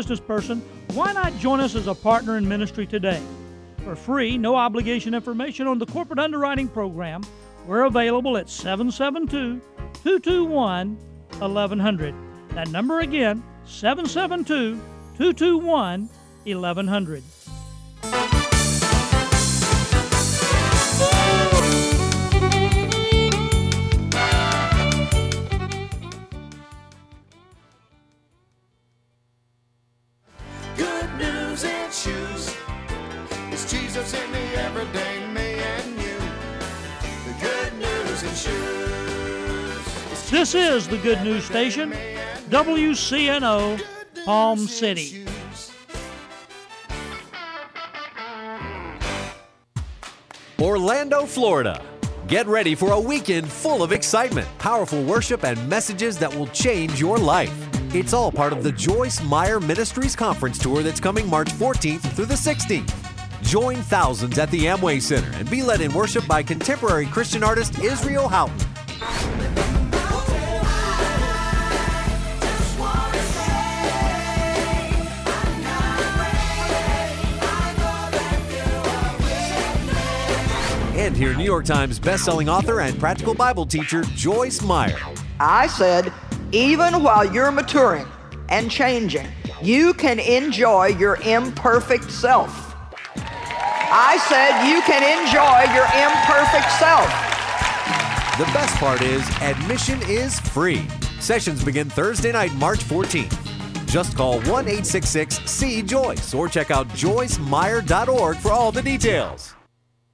business person, why not join us as a partner in ministry today? For free, no obligation information on the corporate underwriting program, we're available at 772 221 1100. That number again, 772 221 1100. This is the Good News Station, WCNO, Palm City. Orlando, Florida. Get ready for a weekend full of excitement, powerful worship, and messages that will change your life. It's all part of the Joyce Meyer Ministries Conference Tour that's coming March 14th through the 16th. Join thousands at the Amway Center and be led in worship by contemporary Christian artist Israel Houghton. And hear New York Times bestselling author and practical Bible teacher Joyce Meyer. I said, even while you're maturing and changing, you can enjoy your imperfect self. I said, you can enjoy your imperfect self. The best part is, admission is free. Sessions begin Thursday night, March 14th. Just call 1 866 See Joyce or check out joycemeyer.org for all the details.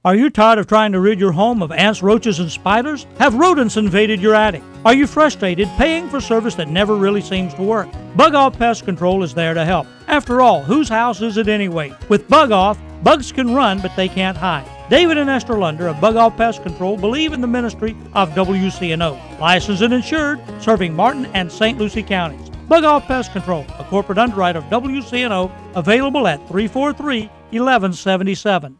Are you tired of trying to rid your home of ants, roaches, and spiders? Have rodents invaded your attic? Are you frustrated paying for service that never really seems to work? Bug Off Pest Control is there to help. After all, whose house is it anyway? With Bug Off, bugs can run, but they can't hide. David and Esther Lunder of Bug Off Pest Control believe in the ministry of WCNO, licensed and insured, serving Martin and St. Lucie counties. Bug Off Pest Control, a corporate underwriter of WCNO, available at 343 1177.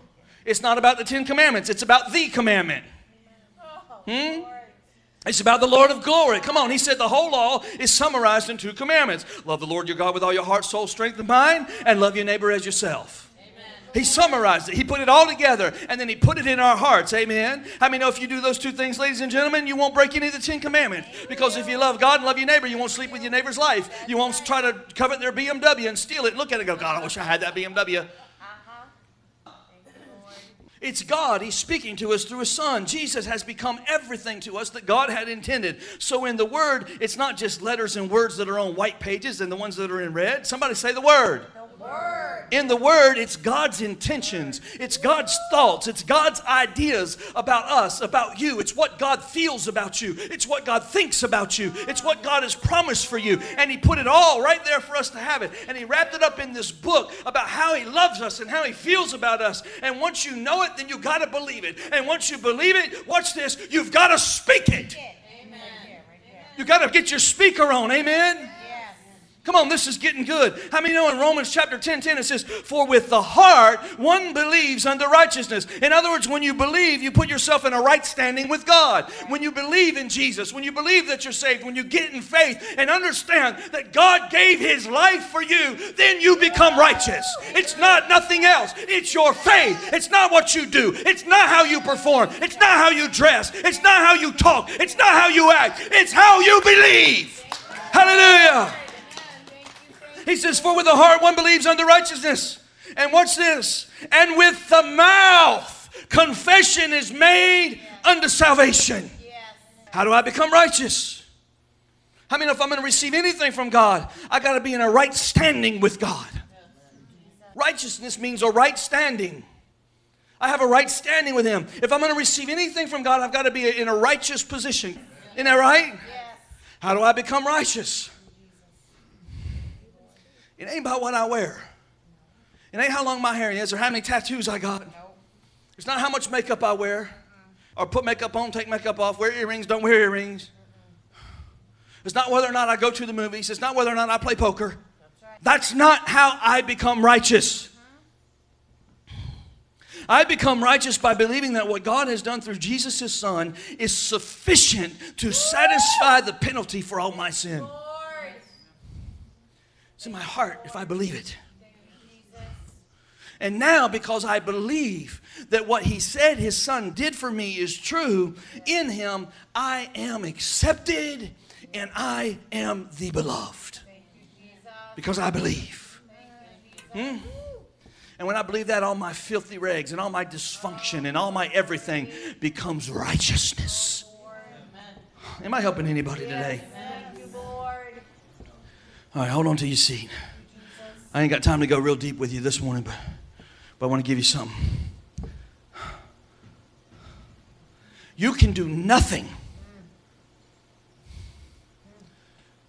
It's not about the Ten Commandments, it's about the commandment. Hmm? It's about the Lord of glory. Come on, he said the whole law is summarized in two commandments love the Lord your God with all your heart, soul, strength, and mind, and love your neighbor as yourself. He summarized it. He put it all together and then he put it in our hearts. Amen. How many know if you do those two things, ladies and gentlemen, you won't break any of the Ten Commandments? Because if you love God and love your neighbor, you won't sleep with your neighbor's life. You won't try to covet their BMW and steal it and look at it and go, God, I wish I had that BMW. It's God. He's speaking to us through His Son. Jesus has become everything to us that God had intended. So in the Word, it's not just letters and words that are on white pages and the ones that are in red. Somebody say the Word. In the Word, it's God's intentions, it's God's thoughts, it's God's ideas about us, about you. It's what God feels about you, it's what God thinks about you, it's what God has promised for you. And He put it all right there for us to have it. And He wrapped it up in this book about how He loves us and how He feels about us. And once you know it, then you got to believe it. And once you believe it, watch this, you've got to speak it. You got to get your speaker on, amen? Come on, this is getting good. How many know in Romans chapter 10 10 it says, For with the heart one believes unto righteousness. In other words, when you believe, you put yourself in a right standing with God. When you believe in Jesus, when you believe that you're saved, when you get in faith and understand that God gave His life for you, then you become righteous. It's not nothing else, it's your faith. It's not what you do, it's not how you perform, it's not how you dress, it's not how you talk, it's not how you act, it's how you believe. Hallelujah. He says, For with the heart one believes unto righteousness. And what's this? And with the mouth confession is made unto salvation. How do I become righteous? I mean, if I'm going to receive anything from God, I got to be in a right standing with God. Righteousness means a right standing. I have a right standing with Him. If I'm going to receive anything from God, I've got to be in a righteous position. Isn't that right? How do I become righteous? It ain't about what I wear. It ain't how long my hair is or how many tattoos I got. It's not how much makeup I wear or put makeup on, take makeup off, wear earrings, don't wear earrings. It's not whether or not I go to the movies. It's not whether or not I play poker. That's not how I become righteous. Uh-huh. I become righteous by believing that what God has done through Jesus, his son, is sufficient to satisfy the penalty for all my sin. It's in my heart if I believe it. And now, because I believe that what he said his son did for me is true, in him I am accepted and I am the beloved. Because I believe. Hmm? And when I believe that, all my filthy rags and all my dysfunction and all my everything becomes righteousness. Am I helping anybody today? All right, hold on to your seat. I ain't got time to go real deep with you this morning, but, but I want to give you something. You can do nothing.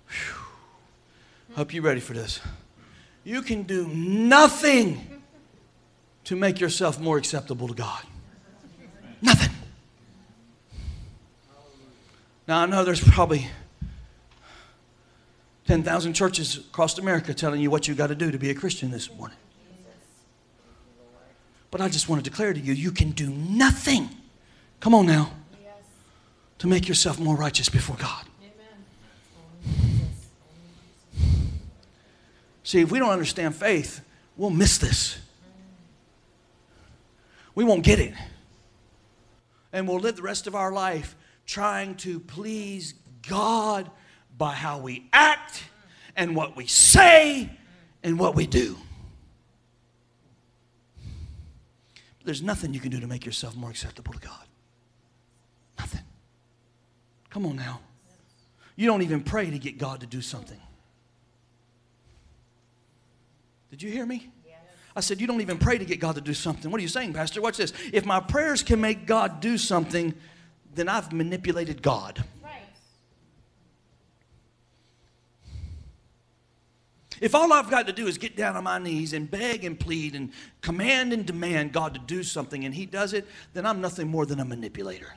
Whew. Hope you're ready for this. You can do nothing to make yourself more acceptable to God. Nothing. Now, I know there's probably 10,000 churches across America telling you what you got to do to be a Christian this morning. But I just want to declare to you you can do nothing. Come on now. To make yourself more righteous before God. See, if we don't understand faith, we'll miss this. We won't get it. And we'll live the rest of our life trying to please God by how we act and what we say and what we do. There's nothing you can do to make yourself more acceptable to God. Nothing. Come on now. You don't even pray to get God to do something. Did you hear me? I said, You don't even pray to get God to do something. What are you saying, Pastor? Watch this. If my prayers can make God do something, then I've manipulated God. If all I've got to do is get down on my knees and beg and plead and command and demand God to do something and He does it, then I'm nothing more than a manipulator.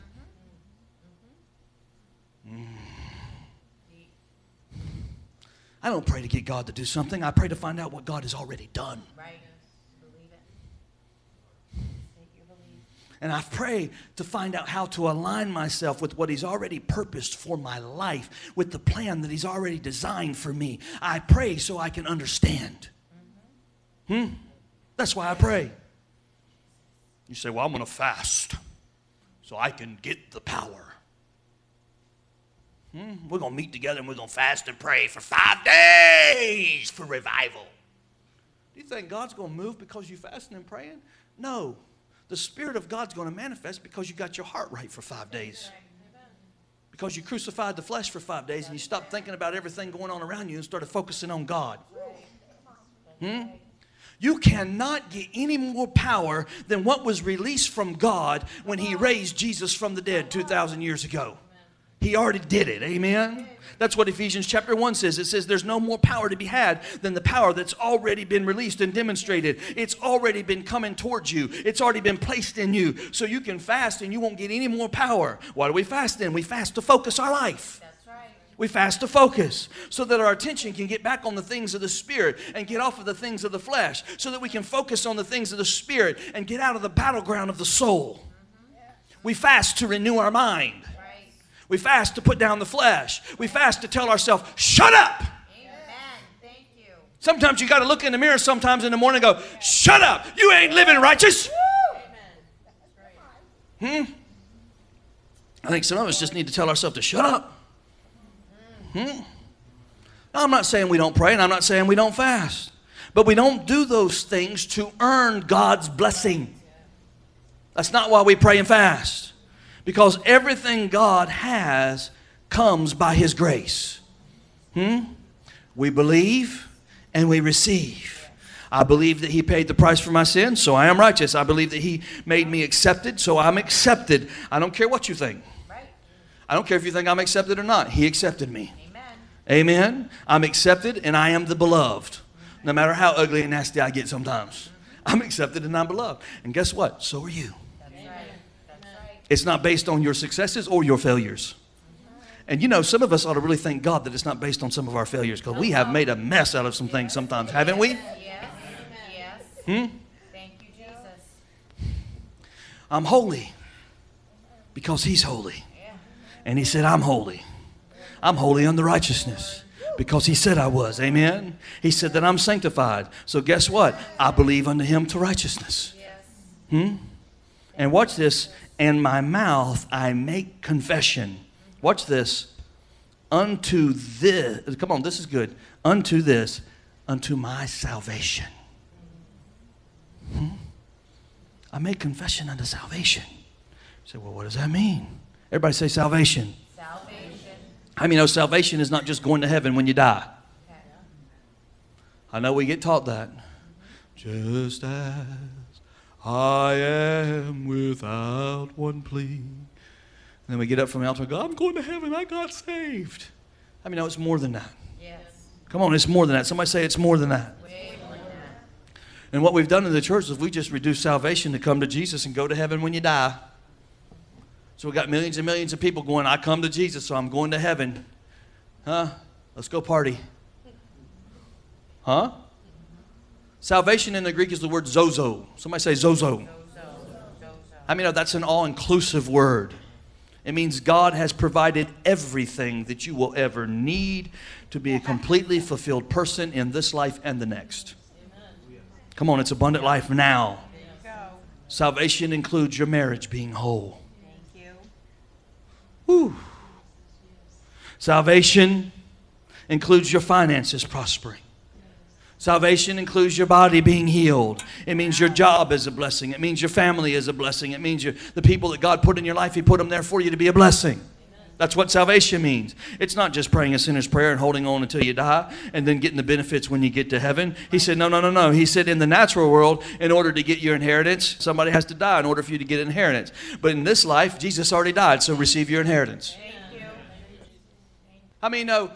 Mm. I don't pray to get God to do something. I pray to find out what God has already done. Right. Believe it. Take your belief. And I pray to find out how to align myself with what He's already purposed for my life, with the plan that He's already designed for me. I pray so I can understand. Hmm? That's why I pray. You say, Well, I'm going to fast so I can get the power. Hmm? We're going to meet together and we're going to fast and pray for five days for revival. Do you think God's going to move because you're fasting and praying? No. The Spirit of God's going to manifest because you got your heart right for five days. Because you crucified the flesh for five days and you stopped thinking about everything going on around you and started focusing on God. Hmm? You cannot get any more power than what was released from God when He raised Jesus from the dead 2,000 years ago. He already did it. Amen. That's what Ephesians chapter 1 says. It says there's no more power to be had than the power that's already been released and demonstrated. It's already been coming towards you. It's already been placed in you. So you can fast and you won't get any more power. Why do we fast then? We fast to focus our life. We fast to focus so that our attention can get back on the things of the Spirit and get off of the things of the flesh, so that we can focus on the things of the Spirit and get out of the battleground of the soul. Mm-hmm. We fast to renew our mind. We fast to put down the flesh. We fast to tell ourselves, shut up. Amen. You. Sometimes you got to look in the mirror sometimes in the morning and go, shut up. You ain't living righteous. Hmm? I think some of us just need to tell ourselves to shut up. Hmm? Now, I'm not saying we don't pray and I'm not saying we don't fast, but we don't do those things to earn God's blessing. That's not why we pray and fast. Because everything God has comes by His grace. Hmm? We believe and we receive. I believe that He paid the price for my sins, so I am righteous. I believe that He made me accepted, so I'm accepted. I don't care what you think. I don't care if you think I'm accepted or not. He accepted me. Amen. Amen. I'm accepted and I am the beloved. No matter how ugly and nasty I get sometimes. I'm accepted and I'm beloved. And guess what? So are you. It's not based on your successes or your failures. And you know, some of us ought to really thank God that it's not based on some of our failures because we have made a mess out of some things sometimes, haven't we? Yes. Yes. Hmm? Thank you, Jesus. I'm holy because He's holy. And He said, I'm holy. I'm holy unto righteousness because He said I was. Amen. He said that I'm sanctified. So guess what? I believe unto Him to righteousness. Hmm? And watch this. And my mouth I make confession. Watch this. Unto this. Come on, this is good. Unto this. Unto my salvation. Hmm? I make confession unto salvation. You say, well, what does that mean? Everybody say salvation. Salvation. I mean, know salvation is not just going to heaven when you die? I know we get taught that. Just as I am without one plea. And then we get up from the altar and go, I'm going to heaven. I got saved. I mean, no, it's more than that. Yes. Come on, it's more than that. Somebody say it's more than that. Way more than that. And what we've done in the church is we just reduced salvation to come to Jesus and go to heaven when you die. So we got millions and millions of people going, I come to Jesus, so I'm going to heaven. Huh? Let's go party. Huh? Salvation in the Greek is the word sozo. Somebody say sozo. I mean, that's an all inclusive word. It means God has provided everything that you will ever need to be a completely fulfilled person in this life and the next. Come on, it's abundant life now. Salvation includes your marriage being whole. Whew. Salvation includes your finances prospering. Salvation includes your body being healed. It means your job is a blessing. It means your family is a blessing. It means your, the people that God put in your life, He put them there for you to be a blessing. That's what salvation means. It's not just praying a sinner's prayer and holding on until you die and then getting the benefits when you get to heaven. He said, No, no, no, no. He said, In the natural world, in order to get your inheritance, somebody has to die in order for you to get inheritance. But in this life, Jesus already died, so receive your inheritance. How many know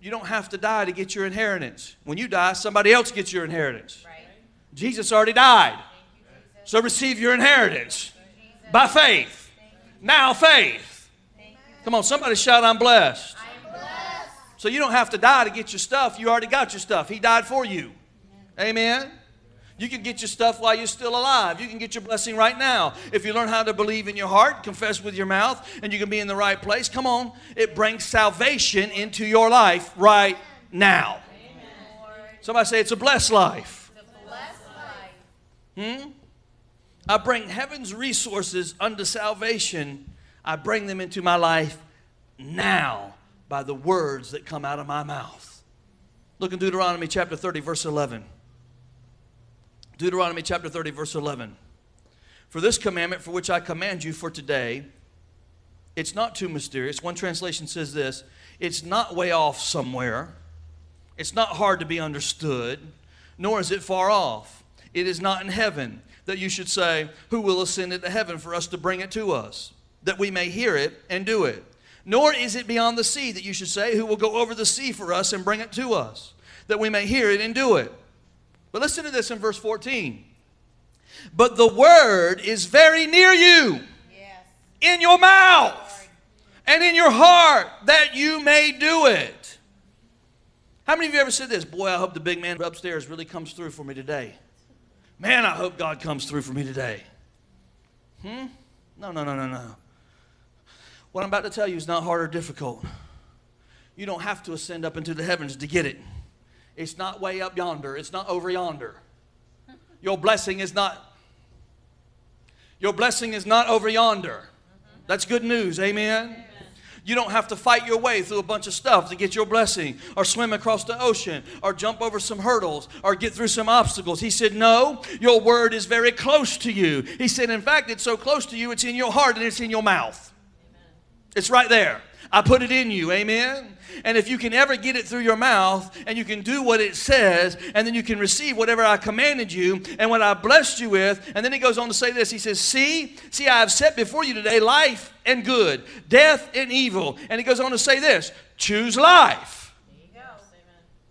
you don't have to die to get your inheritance? When you die, somebody else gets your inheritance. Right. Jesus already died. So receive your inheritance by faith. Now, faith. Come on, somebody shout, I'm blessed. I'm blessed. So you don't have to die to get your stuff. You already got your stuff. He died for you. Amen. You can get your stuff while you're still alive. You can get your blessing right now. If you learn how to believe in your heart, confess with your mouth, and you can be in the right place, come on. It brings salvation into your life right now. Somebody say it's a blessed life. The blessed life. Hmm? I bring heaven's resources unto salvation. I bring them into my life now by the words that come out of my mouth. Look in Deuteronomy chapter 30, verse 11. Deuteronomy chapter 30, verse 11. For this commandment for which I command you for today, it's not too mysterious. One translation says this it's not way off somewhere, it's not hard to be understood, nor is it far off. It is not in heaven that you should say, Who will ascend into heaven for us to bring it to us, that we may hear it and do it? Nor is it beyond the sea that you should say, Who will go over the sea for us and bring it to us, that we may hear it and do it? But listen to this in verse 14. But the word is very near you, Yes. in your mouth and in your heart, that you may do it. How many of you ever said this? Boy, I hope the big man upstairs really comes through for me today. Man, I hope God comes through for me today. Hmm? No, no, no, no, no. What I'm about to tell you is not hard or difficult. You don't have to ascend up into the heavens to get it. It's not way up yonder, it's not over yonder. Your blessing is not your blessing is not over yonder. That's good news. Amen. You don't have to fight your way through a bunch of stuff to get your blessing, or swim across the ocean, or jump over some hurdles, or get through some obstacles. He said, No, your word is very close to you. He said, In fact, it's so close to you, it's in your heart and it's in your mouth. It's right there. I put it in you. Amen. And if you can ever get it through your mouth and you can do what it says, and then you can receive whatever I commanded you and what I blessed you with, and then he goes on to say this He says, See, see, I have set before you today life and good, death and evil. And he goes on to say this choose life